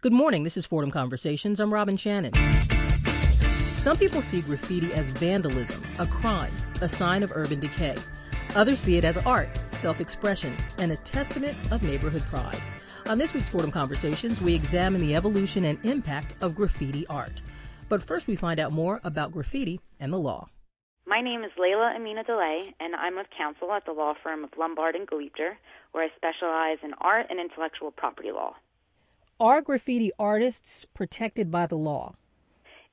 Good morning. This is Fordham Conversations. I'm Robin Shannon. Some people see graffiti as vandalism, a crime, a sign of urban decay. Others see it as art, self expression, and a testament of neighborhood pride. On this week's Fordham Conversations, we examine the evolution and impact of graffiti art. But first, we find out more about graffiti and the law. My name is Leila Amineddoleh, and I'm of counsel at the law firm of Lombard and Geliebter, where I specialize in art and intellectual property law. Are graffiti artists protected by the law?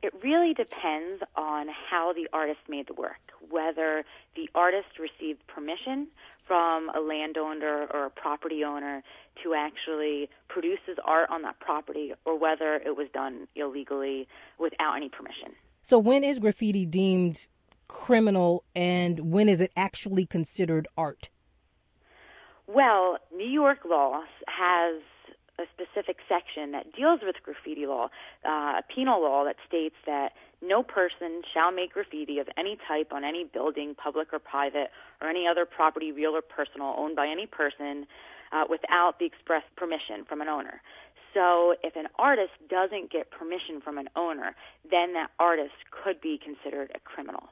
It really depends on how the artist made the work, whether the artist received permission from a landowner or a property owner to actually produce his art on that property, or whether it was done illegally without any permission. So, when is graffiti deemed criminal and when is it actually considered art? Well, New York law has a specific section that deals with graffiti law, uh, a penal law that states that no person shall make graffiti of any type on any building, public or private, or any other property, real or personal, owned by any person uh, without the express permission from an owner. So if an artist doesn't get permission from an owner, then that artist could be considered a criminal.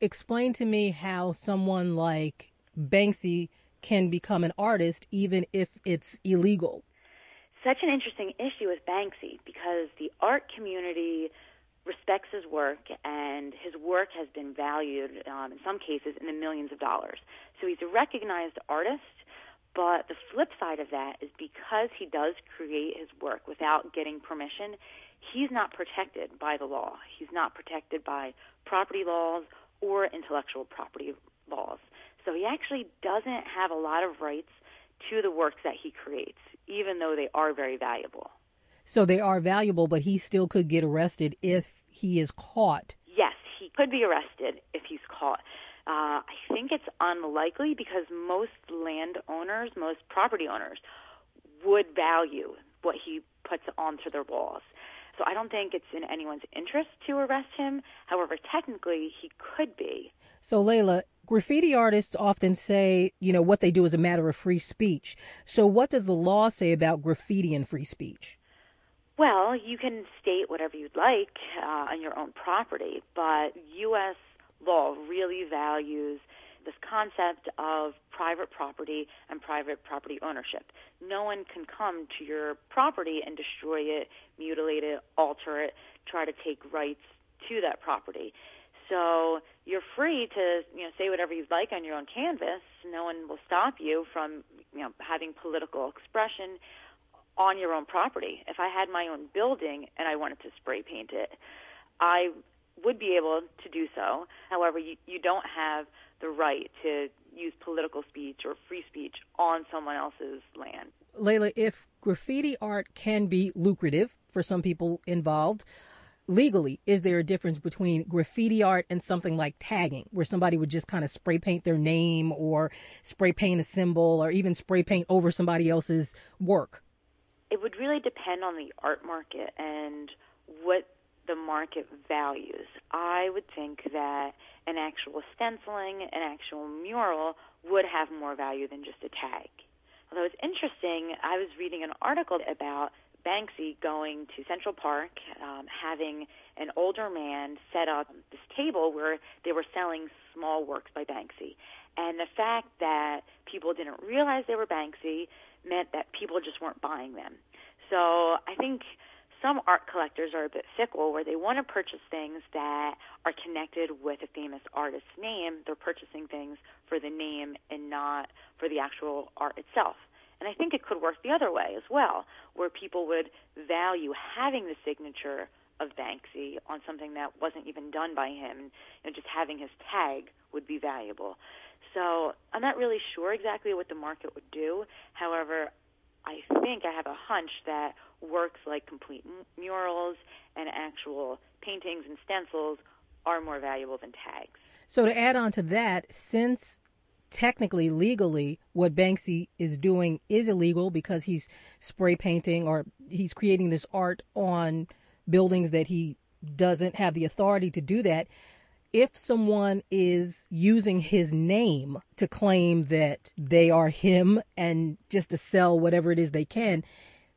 Explain to me how someone like Banksy can become an artist even if it's illegal such an interesting issue with Banksy because the art community respects his work and his work has been valued um, in some cases in the millions of dollars. So he's a recognized artist, but the flip side of that is because he does create his work without getting permission, he's not protected by the law. He's not protected by property laws or intellectual property laws. So he actually doesn't have a lot of rights to the works that he creates even though they are very valuable. So they are valuable, but he still could get arrested if he is caught. Yes, he could be arrested if he's caught. Uh, I think it's unlikely because most landowners, most property owners, would value what he puts onto their walls. So I don't think it's in anyone's interest to arrest him. However, technically, he could be. So, Leila, graffiti artists often say, you know, what they do is a matter of free speech. So, what does the law say about graffiti and free speech? Well, you can state whatever you'd like uh, on your own property, but U.S. law really values this concept of private property and private property ownership. No one can come to your property and destroy it, mutilate it, alter it, try to take rights to that property. So you're free to you know say whatever you'd like on your own canvas. No one will stop you from you know having political expression on your own property. If I had my own building and I wanted to spray paint it, I would be able to do so. However, you, you don't have the right to use political speech or free speech on someone else's land. Leila, if graffiti art can be lucrative for some people involved, legally, is there a difference between graffiti art and something like tagging, where somebody would just kind of spray paint their name or spray paint a symbol or even spray paint over somebody else's work? It would really depend on the art market and what the market values. I would think that an actual stenciling, an actual mural would have more value than just a tag. Although it's interesting, I was reading an article about Banksy going to Central Park, um, having an older man set up this table where they were selling small works by Banksy. And the fact that people didn't realize they were Banksy meant that people just weren't buying them. So I think some art collectors are a bit fickle where they want to purchase things that are connected with a famous artist's name. They're purchasing things for the name and not for the actual art itself. And I think it could work the other way as well, where people would value having the signature of Banksy on something that wasn't even done by him, and just having his tag would be valuable. So I'm not really sure exactly what the market would do. However, I think I have a hunch that works like complete murals and actual paintings and stencils are more valuable than tags. So to add on to that, since technically legally what Banksy is doing is illegal because he's spray painting or he's creating this art on buildings that he doesn't have the authority to do that if someone is using his name to claim that they are him and just to sell whatever it is they can,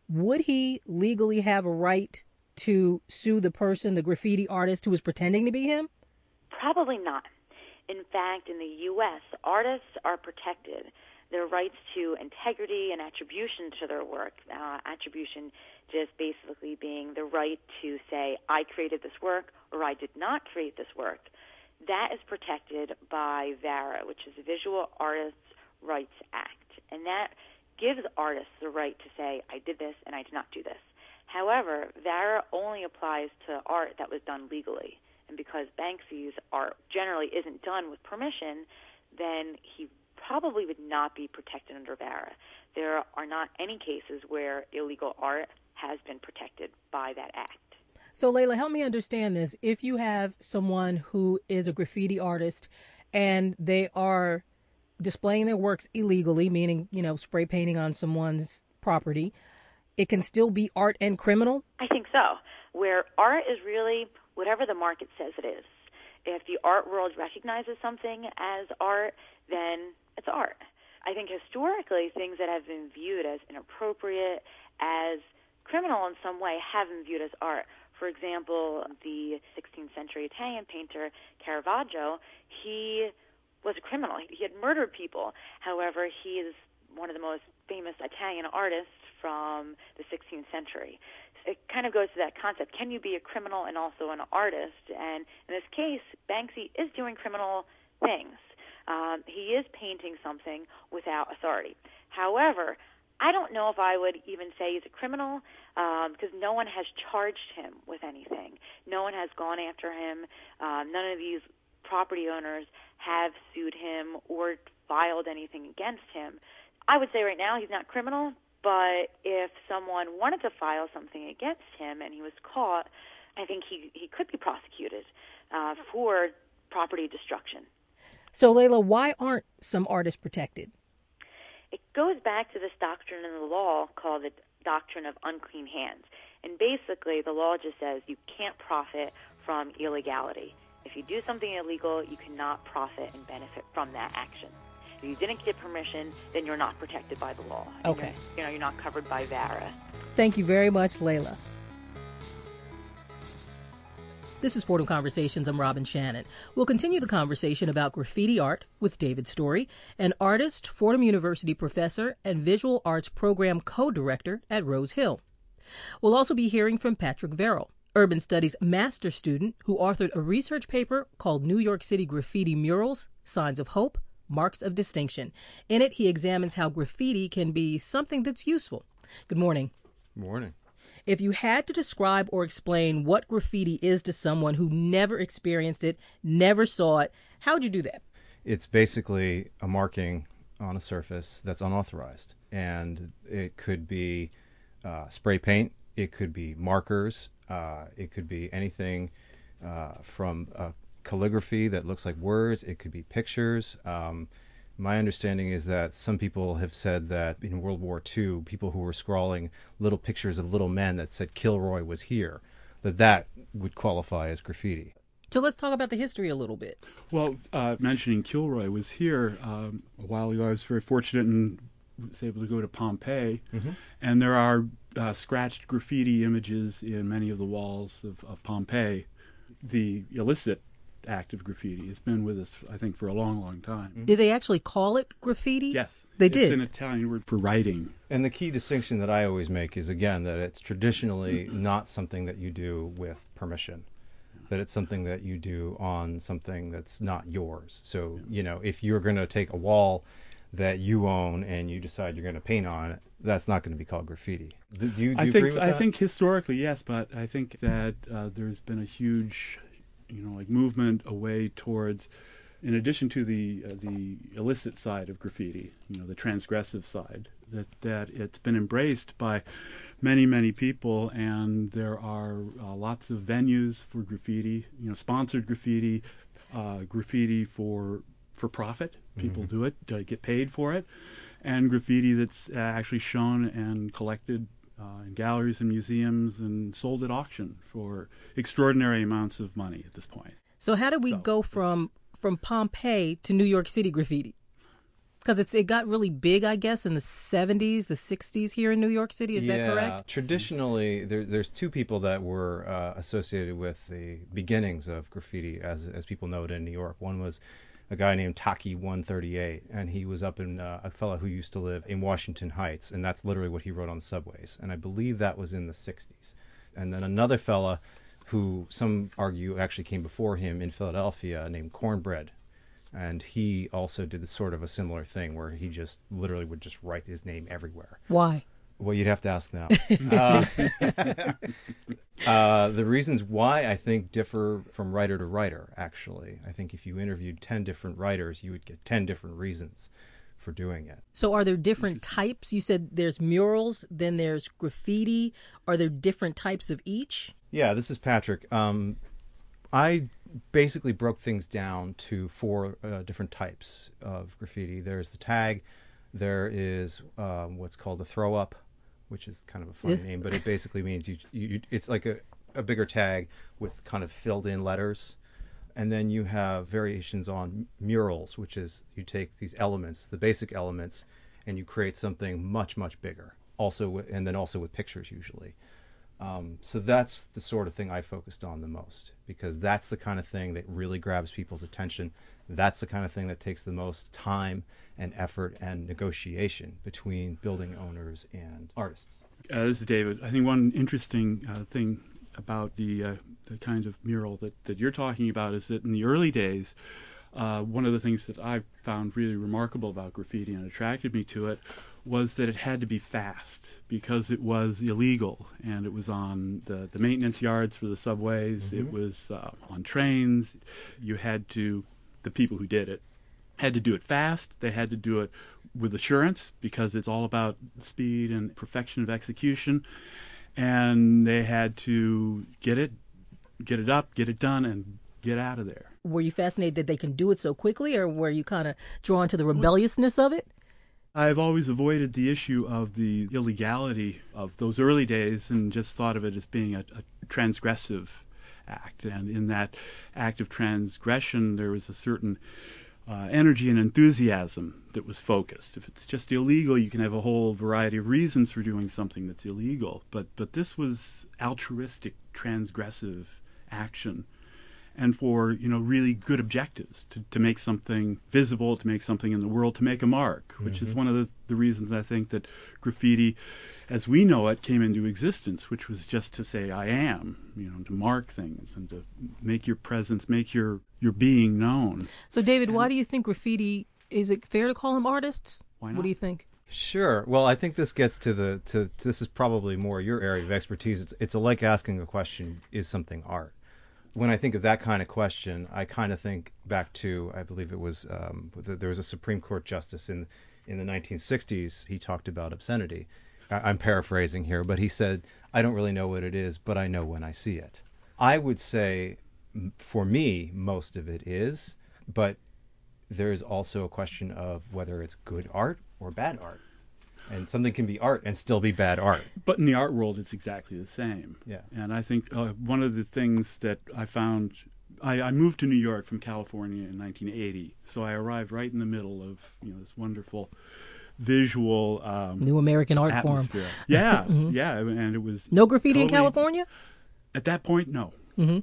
would he legally have a right to sue the person, the graffiti artist who was pretending to be him? Probably not. In fact, in the U.S., artists are protected. Their rights to integrity and attribution to their work, uh, attribution just basically being the right to say, I created this work or I did not create this work, that is protected by VARA, which is the Visual Artists Rights Act. And that gives artists the right to say, I did this and I did not do this. However, VARA only applies to art that was done legally. And because Banksy's art generally isn't done with permission, then he probably would not be protected under VARA. There are not any cases where illegal art has been protected by that act. So, Leila, help me understand this. If you have someone who is a graffiti artist and they are displaying their works illegally, meaning, you know, spray painting on someone's property, it can still be art and criminal? I think so. Where art is really whatever the market says it is. If the art world recognizes something as art, then it's art. I think historically, things that have been viewed as inappropriate, as criminal in some way, have been viewed as art. For example, the 16th century Italian painter Caravaggio, he was a criminal. He had murdered people. However, he is one of the most famous Italian artists from the 16th century. It kind of goes to that concept can you be a criminal and also an artist? And in this case, Banksy is doing criminal things. Um, he is painting something without authority. However, I don't know if I would even say he's a criminal because um, no one has charged him with anything. No one has gone after him. Um, none of these property owners have sued him or filed anything against him. I would say right now he's not criminal, but if someone wanted to file something against him and he was caught, I think he he could be prosecuted uh, for property destruction. So, Leila, why aren't some artists protected? It goes back to this doctrine in the law called the doctrine of unclean hands. And basically, the law just says you can't profit from illegality. If you do something illegal, you cannot profit and benefit from that action. If you didn't get permission, then you're not protected by the law. Okay. You're, you know, you're not covered by VARA. Thank you very much, Leila. This is Fordham Conversations. I'm Robin Shannon. We'll continue the conversation about graffiti art with David Story, an artist, Fordham University professor, and visual arts program co director at Rose Hill. We'll also be hearing from Patrick Verrill, urban studies master student who authored a research paper called New York City Graffiti Murals Signs of Hope, Marks of Distinction. In it, he examines how graffiti can be something that's useful. Good morning. Morning. If you had to describe or explain what graffiti is to someone who never experienced it, never saw it, how would you do that? It's basically a marking on a surface that's unauthorized. And it could be uh, spray paint, it could be markers, uh, it could be anything uh, from calligraphy that looks like words, it could be pictures. Um, my understanding is that some people have said that in World War II, people who were scrawling little pictures of little men that said Kilroy was here, that that would qualify as graffiti. So let's talk about the history a little bit. Well, uh, mentioning Kilroy was here um, a while ago. I was very fortunate and was able to go to Pompeii, mm-hmm. and there are uh, scratched graffiti images in many of the walls of, of Pompeii. The illicit act of graffiti. It's been with us, I think, for a long, long time. Did they actually call it graffiti? Yes, they it's did. It's an Italian word for writing. And the key distinction that I always make is again that it's traditionally not something that you do with permission. That it's something that you do on something that's not yours. So, you know, if you're going to take a wall that you own and you decide you're going to paint on it, that's not going to be called graffiti. Do you, do you I think I think historically yes, but I think that uh, there's been a huge you know, like movement away towards, in addition to the uh, the illicit side of graffiti, you know, the transgressive side, that that it's been embraced by many many people, and there are uh, lots of venues for graffiti, you know, sponsored graffiti, uh, graffiti for for profit. People mm-hmm. do it to get paid for it, and graffiti that's uh, actually shown and collected uh, in galleries and museums and sold at auction for extraordinary amounts of money at this point. So how did we so go from from Pompeii to New York City graffiti? Because it's it got really big, I guess, in the '70s, the '60s here in New York City. Is yeah. that correct? Traditionally, there, there's two people that were uh, associated with the beginnings of graffiti, as as people know it in New York. One was a guy named Taki 138, and he was up in uh, a fellow who used to live in Washington Heights, and that's literally what he wrote on subways. And I believe that was in the 60s. And then another fella who some argue actually came before him in Philadelphia named Cornbread. And he also did sort of a similar thing where he just literally would just write his name everywhere. Why? Well, you'd have to ask them. uh, uh, the reasons why I think differ from writer to writer, actually. I think if you interviewed 10 different writers, you would get 10 different reasons for doing it. So, are there different types? You said there's murals, then there's graffiti. Are there different types of each? Yeah, this is Patrick. Um, I basically broke things down to four uh, different types of graffiti. There's the tag, there is um, what's called the throw up, which is kind of a funny name, but it basically means you, you it's like a, a bigger tag with kind of filled in letters. And then you have variations on murals, which is you take these elements, the basic elements, and you create something much, much bigger. Also, with, and then also with pictures usually. Um, so that's the sort of thing I focused on the most because that's the kind of thing that really grabs people's attention. That's the kind of thing that takes the most time and effort and negotiation between building owners and artists. Uh, this is David. I think one interesting uh, thing about the uh, the kind of mural that, that you're talking about is that in the early days, uh, one of the things that I found really remarkable about graffiti and attracted me to it was that it had to be fast because it was illegal and it was on the, the maintenance yards for the subways, mm-hmm. it was uh, on trains. You had to, the people who did it, had to do it fast. They had to do it with assurance because it's all about speed and perfection of execution. And they had to get it, get it up, get it done, and get out of there. Were you fascinated that they can do it so quickly, or were you kind of drawn to the rebelliousness of it? I've always avoided the issue of the illegality of those early days and just thought of it as being a, a transgressive act. And in that act of transgression, there was a certain uh, energy and enthusiasm that was focused. If it's just illegal, you can have a whole variety of reasons for doing something that's illegal. But but this was altruistic, transgressive action and for you know really good objectives to, to make something visible to make something in the world to make a mark which mm-hmm. is one of the, the reasons i think that graffiti as we know it came into existence which was just to say i am you know to mark things and to make your presence make your your being known so david and, why do you think graffiti is it fair to call them artists why not? what do you think Sure. Well, I think this gets to the to this is probably more your area of expertise. It's it's like asking a question: Is something art? When I think of that kind of question, I kind of think back to I believe it was um, there was a Supreme Court justice in in the 1960s. He talked about obscenity. I, am paraphrasing here, but he said, "I don't really know what it is, but I know when I see it." I would say, for me, most of it is, but there is also a question of whether it's good art or bad art and something can be art and still be bad art. But in the art world, it's exactly the same. Yeah. And I think uh, one of the things that I found, I, I, moved to New York from California in 1980, so I arrived right in the middle of you know this wonderful visual um, new American art atmosphere. form. Yeah, mm-hmm. yeah, and it was no graffiti totally, in California. At that point, no. Mm-hmm.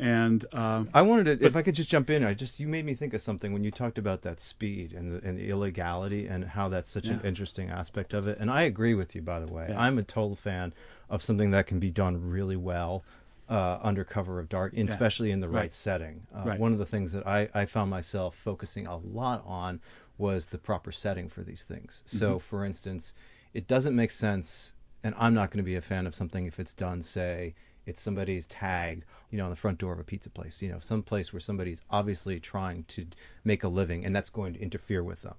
And uh, I wanted to, but, if I could just jump in, I just you made me think of something when you talked about that speed and the, and the illegality and how that's such yeah. an interesting aspect of it. And I agree with you, by the way. Yeah. I'm a total fan of something that can be done really well uh, under cover of dark, yeah. especially in the right, right setting. Uh, right. One of the things that I, I found myself focusing a lot on was the proper setting for these things. Mm-hmm. So, for instance, it doesn't make sense, and I'm not going to be a fan of something if it's done, say, it's somebody's tag you know, on the front door of a pizza place, you know, some place where somebody's obviously trying to make a living and that's going to interfere with them.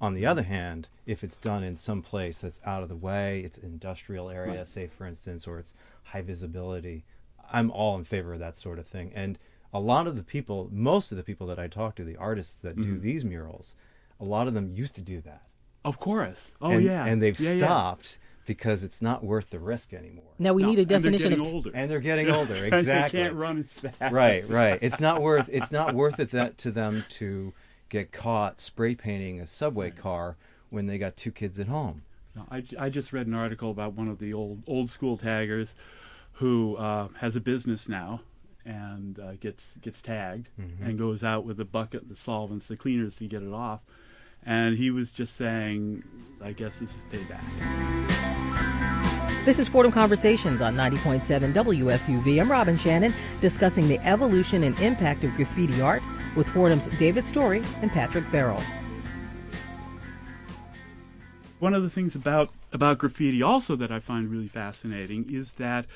On the other hand, if it's done in some place that's out of the way, it's industrial area, right. say for instance, or it's high visibility, I'm all in favor of that sort of thing. And a lot of the people, most of the people that I talk to, the artists that mm-hmm. do these murals, a lot of them used to do that. Of course. Oh and, yeah. And they've yeah, stopped. Yeah because it's not worth the risk anymore. Now we no, need a definition and of older. and they're getting older. Exactly. they can't run as fast. Right, right. It's not worth it's not worth it that to them to get caught spray painting a subway car when they got two kids at home. No, I, I just read an article about one of the old old school taggers who uh, has a business now and uh, gets gets tagged Mm-hmm. and goes out with a bucket, the solvents, the cleaners to get it off. And he was just saying, I guess this is payback. This is Fordham Conversations on 90.7 WFUV. I'm Robin Shannon discussing the evolution and impact of graffiti art with Fordham's David Story and Patrick Farrell. One of the things about about graffiti also that I find really fascinating is that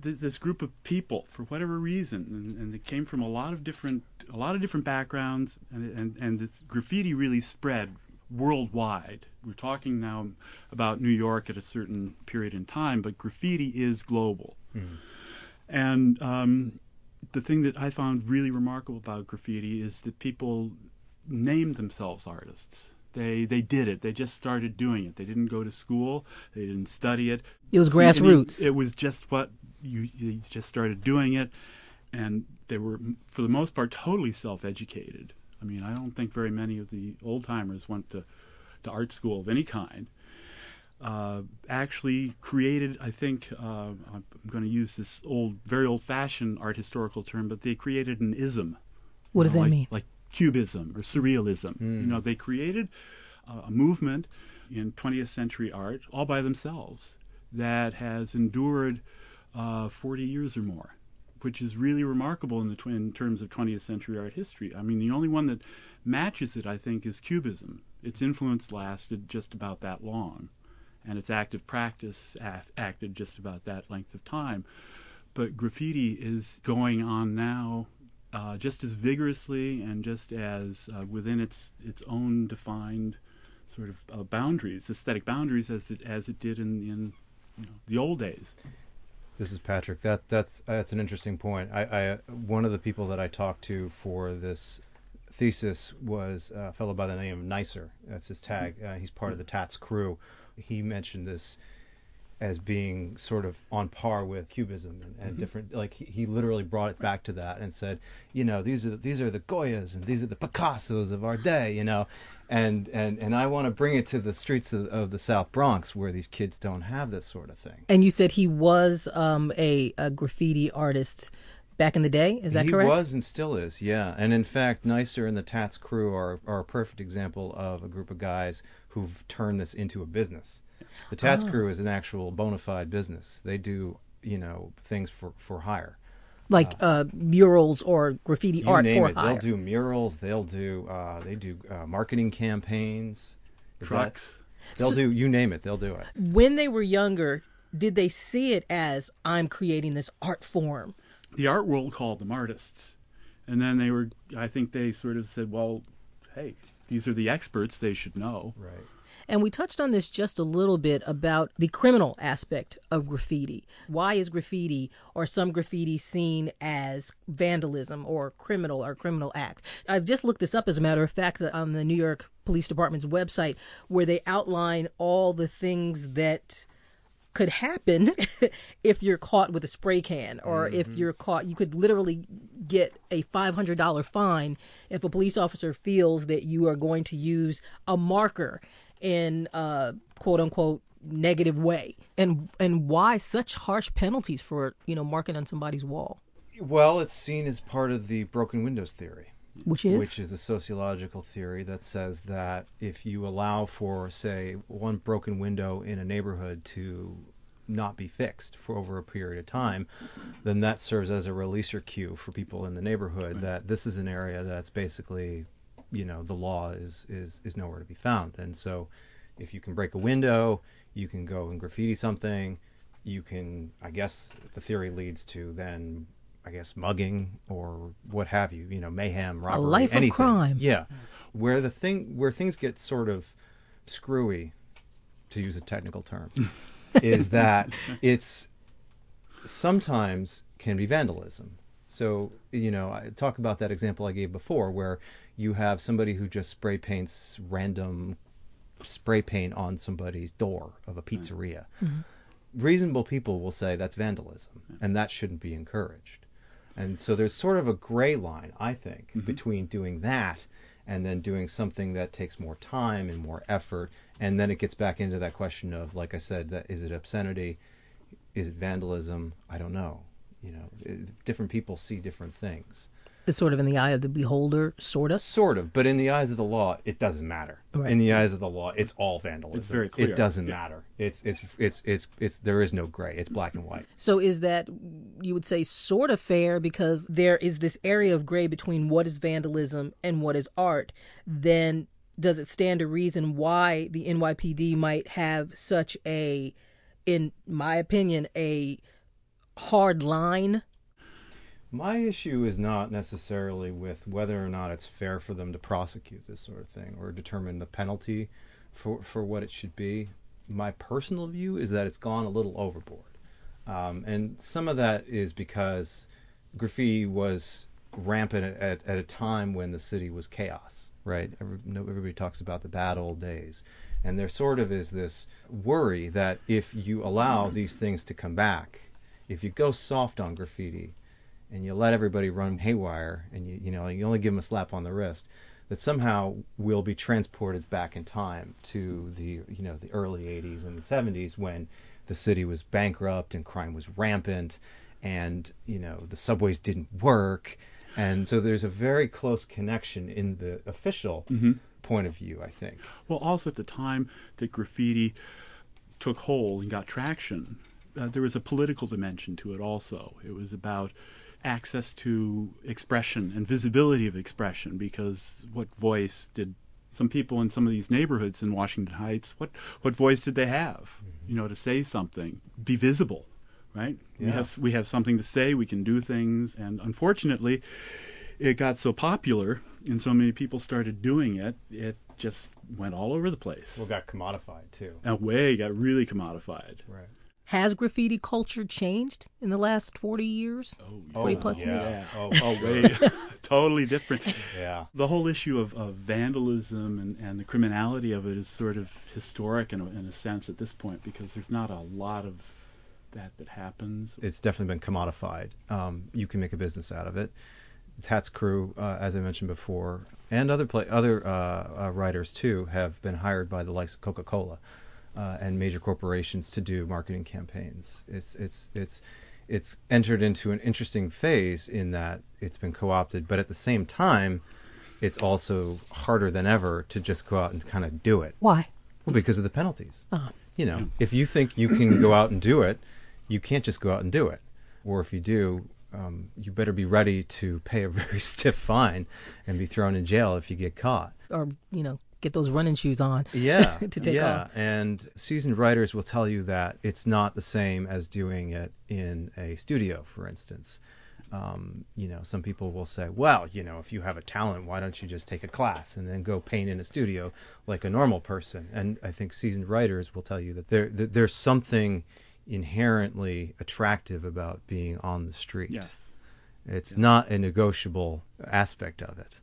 th- this group of people, for whatever reason, and, and it came from a lot of different a lot of different backgrounds, and and and this graffiti really spread worldwide. We're talking now about New York at a certain period in time, but graffiti is global. And um, the thing that I found really remarkable about graffiti is that people named themselves artists. They they did it. They just started doing it. They didn't go to school. They didn't study it. It was See, I mean, grassroots. It was just what you, you just started doing it, and they were for the most part totally self-educated. I mean, I don't think very many of the old timers went to to art school of any kind. Uh, actually created, I think, uh, I'm going to use this old, very old-fashioned art historical term, but they created an ism. What does know, that like, mean? Like cubism or surrealism. You know, they created uh, a movement in 20th century art all by themselves that has endured uh, 40 years or more, which is really remarkable in the tw- in terms of 20th century art history. I mean, the only one that matches it, I think, is cubism. Its influence lasted just about that long, and its active practice af- acted just about that length of time. But graffiti is going on now uh, just as vigorously and just as uh, within its its own defined sort of uh, boundaries, aesthetic boundaries, as it as it did in in you know, the old days. This is Patrick. That that's uh, that's an interesting point. I, I one of the people that I talked to for this thesis was a fellow by the name of Nicer. That's his tag. Mm-hmm. Uh, he's part of the TATS CRU. He mentioned this as being sort of on par with cubism and, and mm-hmm. different. Like he, he literally brought it back to that and said, you know, these are these are the Goyas and these are the Picassos of our day. You know, and and and I want to bring it to the streets of, of the South Bronx where these kids don't have this sort of thing. And you said he was um, a, a graffiti artist back in the day. Is that he correct? He was and still is, yeah. And in fact, Nicer and the TATS CRU are, are a perfect example of a group of guys who've turned this into a business. The Tats Oh. crew is an actual bona fide business. They do, you know, things for, for hire. Like uh, murals or graffiti You art name for it. hire. They'll do murals. They'll do uh, they do uh, marketing campaigns. Is that- Trucks. they'll do you name it. They'll do it. when they were younger, did they see it as I'm creating this art form? the art world called them artists. And then they were, I think they sort of said, well, hey, these are the experts, they should know. Right. And we touched on this just a little bit about the criminal aspect of graffiti. Why is graffiti or some graffiti seen as vandalism or criminal or criminal act? I've just looked this up as a matter of fact on the New York Police Department's website where they outline all the things that could happen if you're caught with a spray can or if mm-hmm. you're caught you could literally get a $500 fine if a police officer feels that you are going to use a marker in a quote unquote negative way. And and why such harsh penalties for you know marking on somebody's wall? Well, it's seen as part of the broken windows theory. which is? Which is a sociological theory that says that if you allow for, say, one broken window in a neighborhood to not be fixed for over a period of time, then that serves as a releaser cue for people in the neighborhood that this is an area that's basically, you know, the law is is is nowhere to be found. And so, if you can break a window, you can go and graffiti something. You can, I guess, the theory leads to then I guess mugging or what have you, you know, mayhem, robbery, a life of crime. Yeah, where the thing where things get sort of screwy, to use a technical term, is that it's sometimes can be vandalism. So you know, I talk about that example I gave before, where you have somebody who just spray paints random spray paint on somebody's door of a pizzeria. Mm-hmm. Reasonable people will say that's vandalism, and that shouldn't be encouraged. And so there's sort of a gray line, I think, mm-hmm. between doing that and then doing something that takes more time and more effort and then it gets back into that question of like i said that is it obscenity? Is it vandalism? I don't know. You know different people see different things It's sort of in the eye of the beholder, sort of. sort of but in the eyes of the law it doesn't matter Right. in the eyes of the law it's all vandalism It's very clear. it doesn't Yeah. matter it's it's it's it's it's there is no gray it's black and white So is that you would say sort of fair because there is this area of gray between what is vandalism and what is art? Then does it stand to reason why the NYPD might have such a, in my opinion, a hard line? My issue is not necessarily with whether or not it's fair for them to prosecute this sort of thing or determine the penalty for, for what it should be. My personal view is that it's gone a little overboard. Um, and some of that is because graffiti was rampant at, at, at a time when the city was chaos, right? Every, everybody talks about the bad old days. And there sort of is this worry that if you allow these things to come back, if you go soft on graffiti, and you let everybody run haywire and you you know you only give them a slap on the wrist that somehow we'll be transported back in time to the you know the early 80s and the 70s when the city was bankrupt and crime was rampant and you know the subways didn't work. And so there's a very close connection in the official point of view i think. Well, also at the time that graffiti took hold and got traction, uh, there was a political dimension to it also. It was about access to expression and visibility of expression because what voice did some people in some of these neighborhoods in Washington Heights, what, what voice did they have, mm-hmm. you know, to say something, be visible, right? We have we have something to say, we can do things, and unfortunately, it got so popular and so many people started doing it, it just went all over the place. well got commodified too And way got really commodified. right Has graffiti culture changed in the last 40 years? Oh, 20 plus yeah. years? yeah. oh, Oh, way totally different. yeah The whole issue of, of vandalism and, and the criminality of it is sort of historic in a, in a sense at this point because there's not a lot of that that happens. it's definitely been commodified. Um, you can make a business out of it. TATS CRU, uh, as I mentioned before, and other play, other uh, uh, writers too, have been hired by the likes of Coca Cola uh, and major corporations to do marketing campaigns. It's it's it's it's entered into an interesting phase in that it's been co-opted, but at the same time, it's also harder than ever to just go out and kind of do it. Why? Well, because of the penalties. Uh, You know, if you think you can go out and do it, you can't just go out and do it. Or if you do, um, you better be ready to pay a very stiff fine and be thrown in jail if you get caught. or, you know, get those running shoes on. Yeah, to take yeah. off. And seasoned writers will tell you that it's not the same as doing it in a studio, for instance. Um, you know, some people will say, "Well, you know, if you have a talent, why don't you just take a class and then go paint in a studio like a normal person?" And I think seasoned writers will tell you that there that there's something inherently attractive about being on the street. Yes. It's not a negotiable aspect of it.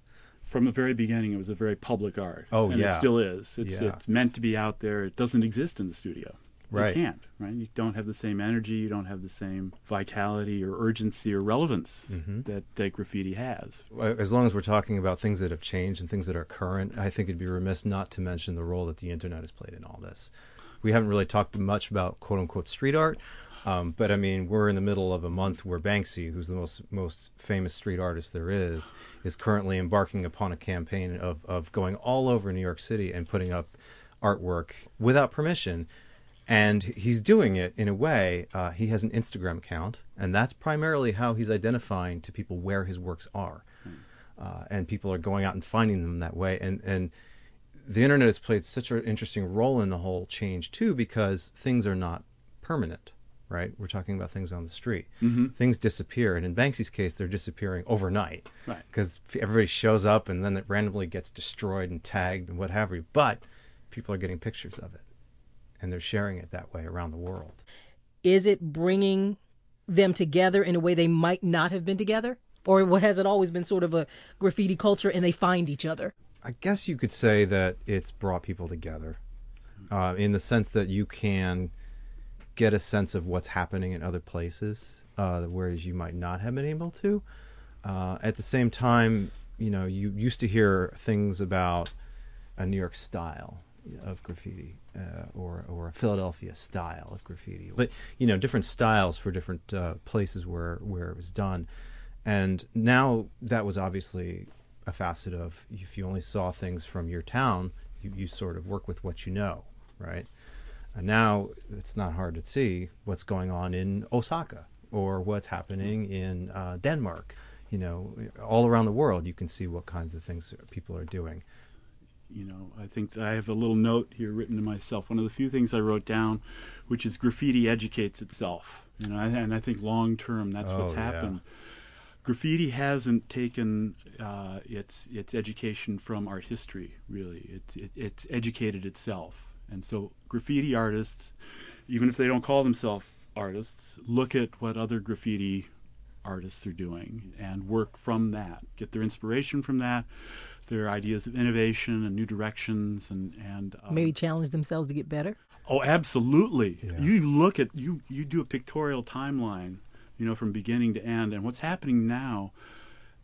From the very beginning, it was a very public art. Oh, and yeah. it still is. It's Yeah. it's meant to be out there. It doesn't exist in the studio. Right. You can't, right? You don't have the same energy. You don't have the same vitality or urgency or relevance Mm-hmm. that, that graffiti has. as long as we're talking about things that have changed and things that are current, I think it'd be remiss not to mention the role that the internet has played in all this. We haven't really talked much about quote unquote street art, um, but I mean we're in the middle of a month where Banksy, who's the most most famous street artist there is, is currently embarking upon a campaign of of going all over New York City and putting up artwork without permission. And he's doing it in a way. Uh, he has an Instagram account, and that's primarily how he's identifying to people where his works are uh, and people are going out and finding them that way. And and the internet has played such an interesting role in the whole change too, because things are not permanent. Right, we're talking about things on the street. Things disappear, and in Banksy's case, they're disappearing overnight Right. because everybody shows up and then it randomly gets destroyed and tagged and what have you. But people are getting pictures of it, and they're sharing it that way around the world. Is it bringing them together in a way they might not have been together? Or has it always been sort of a graffiti culture and they find each other? I guess you could say that it's brought people together uh, in the sense that you can get a sense of what's happening in other places, uh, whereas you might not have been able to. Uh, at the same time, you know, you used to hear things about a New York style of graffiti uh, or or a Philadelphia style of graffiti, but you know, different styles for different uh, places where where it was done. And now that was obviously a facet of if you only saw things from your town, you, you sort of work with what you know, right? And now it's not hard to see what's going on in Osaka or what's happening in uh, Denmark. You know, all around the world, you can see what kinds of things people are doing. You know, I think I have a little note here written to myself. One of the few things I wrote down, which is graffiti educates itself. You know, and I think long term, that's Oh, what's yeah. happened. Graffiti hasn't taken uh, its its education from art history. Really, it's it, it's educated itself, and so graffiti artists, even if they don't call themselves artists, look at what other graffiti artists are doing and work from that. Get their inspiration from that, their ideas of innovation and new directions, and and um, Maybe challenge themselves to get better. Oh, absolutely. Yeah. You look at you you do a pictorial timeline, you know, from beginning to end, and what's happening now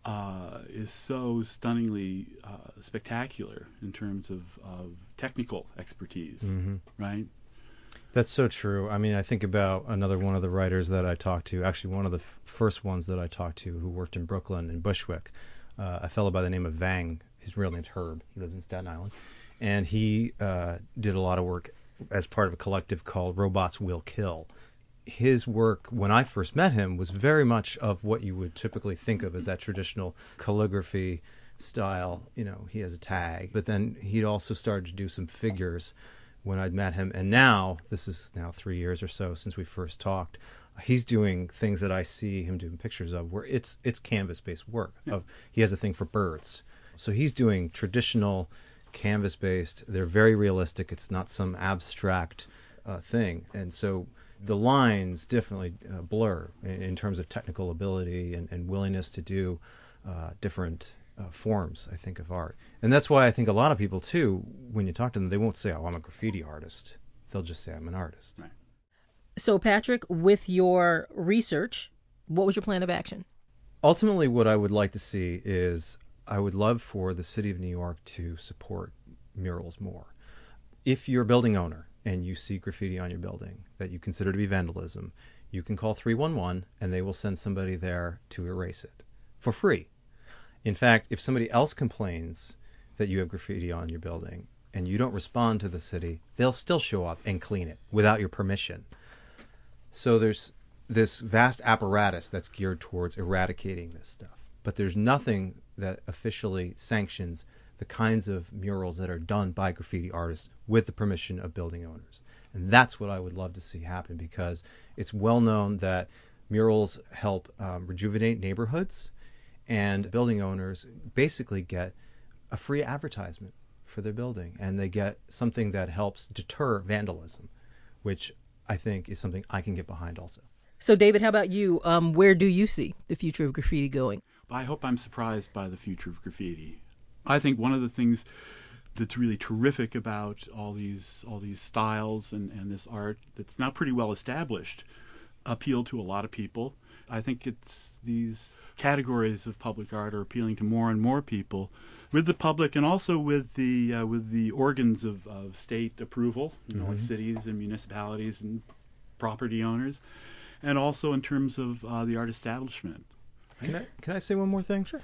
uh, is so stunningly uh, spectacular in terms of, of technical expertise, Mm-hmm. right? That's so true. I mean, I think about another one of the writers that I talked to, actually, one of the f- first ones that I talked to who worked in Brooklyn in Bushwick, uh, a fellow by the name of Vang. His real name's Herb. He lives in Staten Island. And he uh, did a lot of work as part of a collective called Robots Will Kill. His work, when I first met him, was very much of what you would typically think of as that traditional calligraphy style. You know, he has a tag, but then he'd also started to do some figures when I'd met him. And now, this is now three years or so since we first talked. He's doing things that I see him doing pictures of, where it's it's canvas based work. Of he has a thing for birds, so he's doing traditional canvas based. They're very realistic. It's not some abstract uh, thing, and so the lines definitely uh, blur in, in terms of technical ability and, and willingness to do uh, different uh, forms. I think of art, and that's why I think a lot of people too, when you talk to them, they won't say, "Oh, I'm a graffiti artist." They'll just say, "I'm an artist." Right. So, Patrick, with your research, what was your plan of action? ultimately what i would like to see is i would love for the city of new york to support murals more if you're a building owner and you see graffiti on your building that you consider to be vandalism you can call 311 and they will send somebody there to erase it for free in fact if somebody else complains that you have graffiti on your building and you don't respond to the city they'll still show up and clean it without your permission so there's this vast apparatus that's geared towards eradicating this stuff. But there's nothing that officially sanctions the kinds of murals that are done by graffiti artists with the permission of building owners. And that's what I would love to see happen because it's well known that murals help um, rejuvenate neighborhoods and building owners basically get a free advertisement for their building and they get something that helps deter vandalism, which I think is something I can get behind also. So, David, how about you? Um, where do you see the future of graffiti going? I hope I'm surprised by the future of graffiti. I think one of the things that's really terrific about all these all these styles and, and this art that's now pretty well established appeal to a lot of people. I think it's these categories of public art are appealing to more and more people with the public and also with the uh, with the organs of, of state approval, you know, like cities and municipalities and property owners, and also in terms of uh, the art establishment. Can I, can I say one more thing? Sure.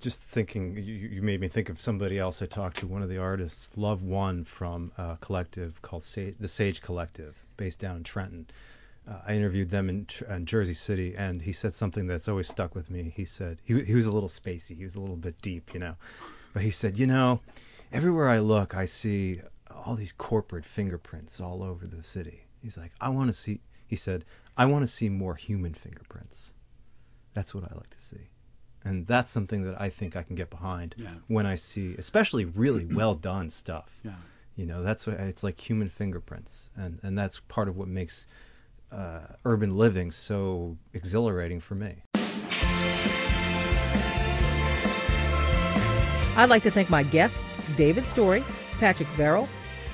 Just thinking, you, you made me think of somebody else I talked to, one of the artists, Love One, from a collective called Sa- the Sage Collective, based down in Trenton. Uh, I interviewed them in, in Jersey City, and he said something that's always stuck with me. He said, he, he was a little spacey, he was a little bit deep, you know. But he said, you know, everywhere I look, I see all these corporate fingerprints all over the city. He's like, I want to see, he said, I want to see more human fingerprints. That's what I like to see. And that's something that I think I can get behind Yeah. when I see, especially really well done stuff. Yeah. You know, that's what it's like human fingerprints, and and that's part of what makes uh, urban living so exhilarating for me. I'd like to thank my guests, David Story, Patrick Verrill,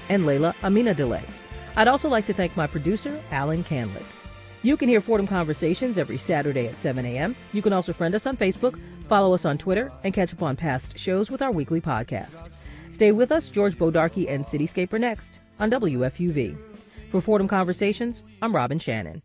and Layla Amina Delay. I'd also like to thank my producer, Alan Canlett. You can hear Fordham Conversations every Saturday at 7 a.m. You can also friend us on Facebook, follow us on Twitter, and catch up on past shows with our weekly podcast. Stay with us. George Bodarky and Cityscape are next on WFUV. For Fordham Conversations, I'm Robin Shannon.